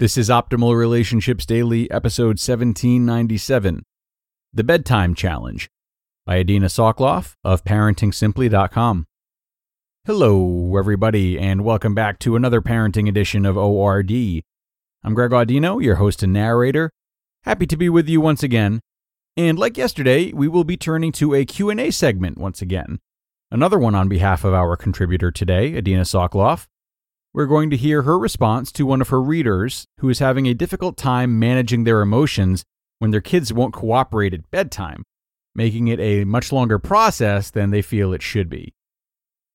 This is Optimal Relationships Daily, episode 1797 The Bedtime Challenge by Adina Soclof of ParentingSimply.com. Hello, everybody, and welcome back to another parenting edition of ORD. I'm Greg Audino, your host and narrator. Happy to be with you once again. And like yesterday, we will be turning to a Q&A segment once again. Another one on behalf of our contributor today, Adina Soclof. We're going to hear her response to one of her readers who is having a difficult time managing their emotions when their kids won't cooperate at bedtime, making it a much longer process than they feel it should be.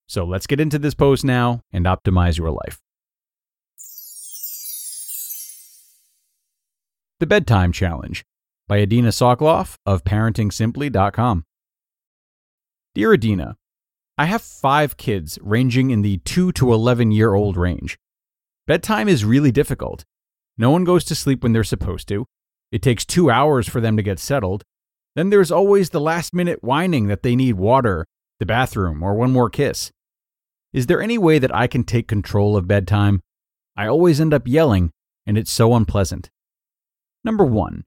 So let's get into this post now and optimize your life. The Bedtime Challenge by Adina Soclof of ParentingSimply.com. Dear Adina, I have five kids ranging in the 2 to 11 year old range. Bedtime is really difficult. No one goes to sleep when they're supposed to. It takes two hours for them to get settled. Then there's always the last minute whining that they need water, the bathroom, or one more kiss. Is there any way that I can take control of bedtime? I always end up yelling, and it's so unpleasant. Number one,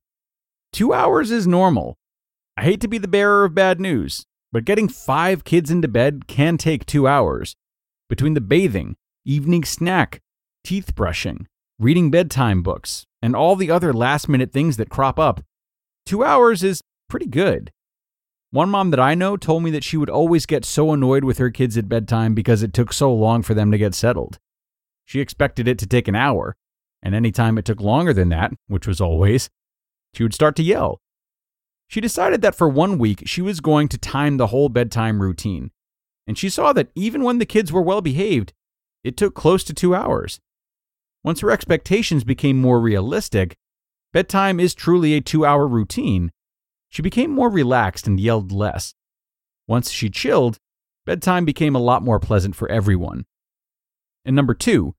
two hours is normal. I hate to be the bearer of bad news, but getting five kids into bed can take two hours. Between the bathing, evening snack, teeth brushing, reading bedtime books, and all the other last minute things that crop up, two hours is pretty good. One mom that I know told me that she would always get so annoyed with her kids at bedtime because it took so long for them to get settled. She expected it to take an hour, and any time it took longer than that, which was always, she would start to yell. She decided that for one week she was going to time the whole bedtime routine, and she saw that even when the kids were well behaved, it took close to two hours. Once her expectations became more realistic, bedtime is truly a two hour routine, she became more relaxed and yelled less. Once she chilled, bedtime became a lot more pleasant for everyone. And number two,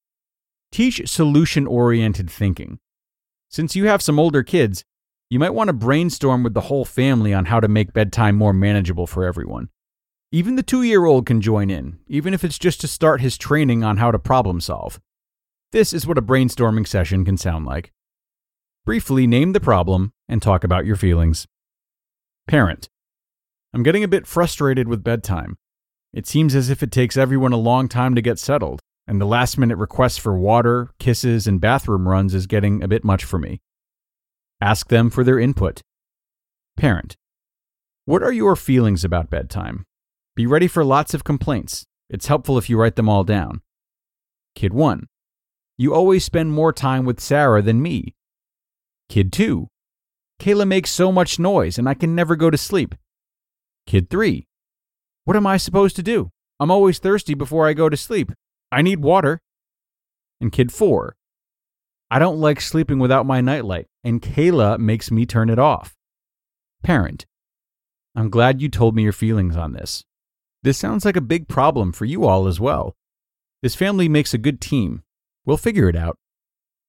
teach solution oriented thinking. Since you have some older kids, you might want to brainstorm with the whole family on how to make bedtime more manageable for everyone. Even the two year old can join in, even if it's just to start his training on how to problem solve. This is what a brainstorming session can sound like. Briefly name the problem and talk about your feelings. Parent. I'm getting a bit frustrated with bedtime. It seems as if it takes everyone a long time to get settled, and the last minute requests for water, kisses, and bathroom runs is getting a bit much for me. Ask them for their input. Parent. What are your feelings about bedtime? Be ready for lots of complaints. It's helpful if you write them all down. Kid 1. You always spend more time with Sarah than me. Kid 2. Kayla makes so much noise and I can never go to sleep. Kid 3. What am I supposed to do? I'm always thirsty before I go to sleep. I need water. And Kid 4. I don't like sleeping without my nightlight, and Kayla makes me turn it off. Parent, I'm glad you told me your feelings on this. This sounds like a big problem for you all as well. This family makes a good team. We'll figure it out.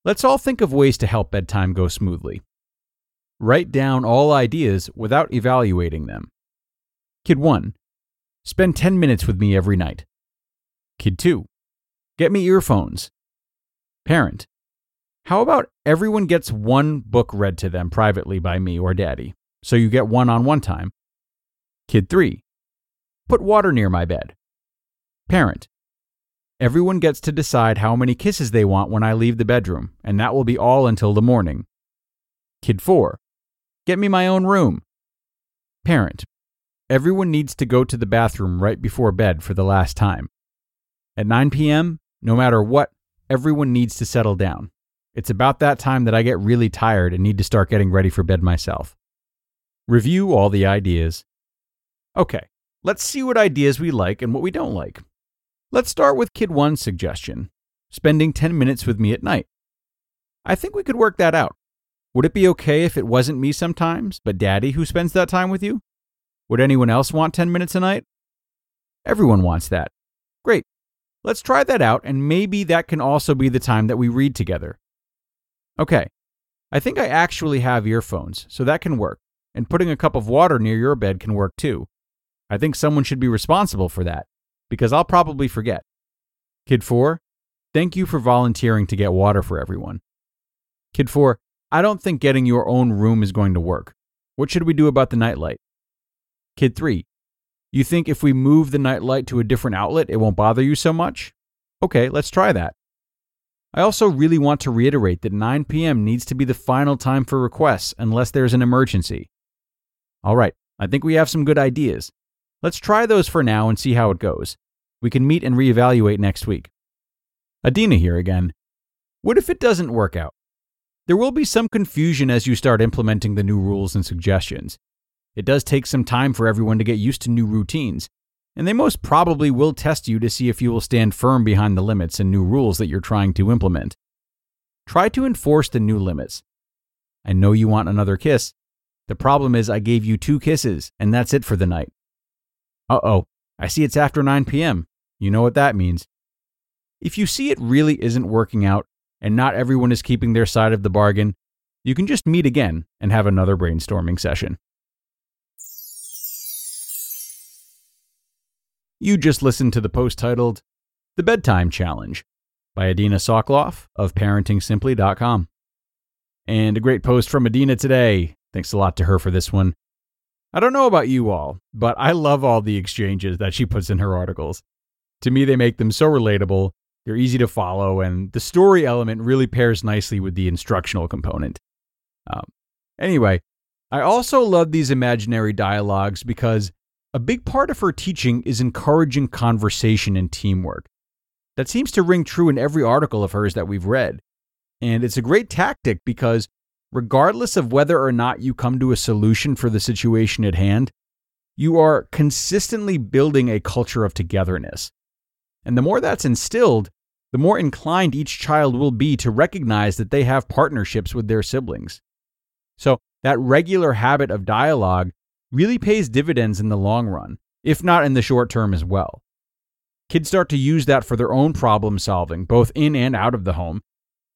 Let's all think of ways to help bedtime go smoothly. Write down all ideas without evaluating them. Kid 1. Spend 10 minutes with me every night. Kid 2. Get me earphones. Parent. How about everyone gets one book read to them privately by me or daddy, so you get one on one time? Kid 3. Put water near my bed. Parent. Everyone gets to decide how many kisses they want when I leave the bedroom, and that will be all until the morning. Kid 4. Get me my own room. Parent. Everyone needs to go to the bathroom right before bed for the last time. At 9 p.m., no matter what, everyone needs to settle down. It's about that time that I get really tired and need to start getting ready for bed myself. Review all the ideas. Okay, let's see what ideas we like and what we don't like. Let's start with Kid 1's suggestion spending 10 minutes with me at night. I think we could work that out. Would it be okay if it wasn't me sometimes, but daddy who spends that time with you? Would anyone else want 10 minutes a night? Everyone wants that. Great. Let's try that out, and maybe that can also be the time that we read together. Okay. I think I actually have earphones, so that can work, and putting a cup of water near your bed can work too. I think someone should be responsible for that, because I'll probably forget. Kid 4, thank you for volunteering to get water for everyone. Kid 4, I don't think getting your own room is going to work. What should we do about the nightlight? Kid 3, you think if we move the nightlight to a different outlet, it won't bother you so much? Okay, let's try that. I also really want to reiterate that 9 p.m. needs to be the final time for requests unless there's an emergency. All right, I think we have some good ideas. Let's try those for now and see how it goes. We can meet and reevaluate next week. Adina here again. What if it doesn't work out? There will be some confusion as you start implementing the new rules and suggestions. It does take some time for everyone to get used to new routines, and they most probably will test you to see if you will stand firm behind the limits and new rules that you're trying to implement. Try to enforce the new limits. I know you want another kiss. The problem is, I gave you two kisses, and that's it for the night. Uh oh, I see it's after 9 p.m. You know what that means. If you see it really isn't working out and not everyone is keeping their side of the bargain, you can just meet again and have another brainstorming session. You just listened to the post titled The Bedtime Challenge by Adina Soclof of ParentingSimply.com. And a great post from Adina today. Thanks a lot to her for this one. I don't know about you all, but I love all the exchanges that she puts in her articles. To me, they make them so relatable, they're easy to follow, and the story element really pairs nicely with the instructional component. Um, anyway, I also love these imaginary dialogues because a big part of her teaching is encouraging conversation and teamwork. That seems to ring true in every article of hers that we've read. And it's a great tactic because, regardless of whether or not you come to a solution for the situation at hand, you are consistently building a culture of togetherness. And the more that's instilled, the more inclined each child will be to recognize that they have partnerships with their siblings. So, that regular habit of dialogue really pays dividends in the long run, if not in the short term as well. Kids start to use that for their own problem solving, both in and out of the home.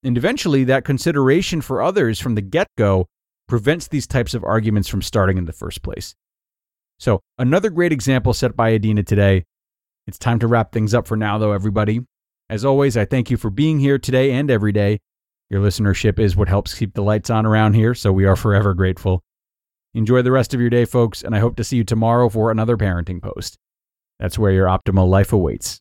And eventually, that consideration for others from the get go prevents these types of arguments from starting in the first place. So, another great example set by Adina today. It's time to wrap things up for now, though, everybody. As always, I thank you for being here today and every day. Your listenership is what helps keep the lights on around here, so we are forever grateful. Enjoy the rest of your day, folks, and I hope to see you tomorrow for another parenting post. That's where your optimal life awaits.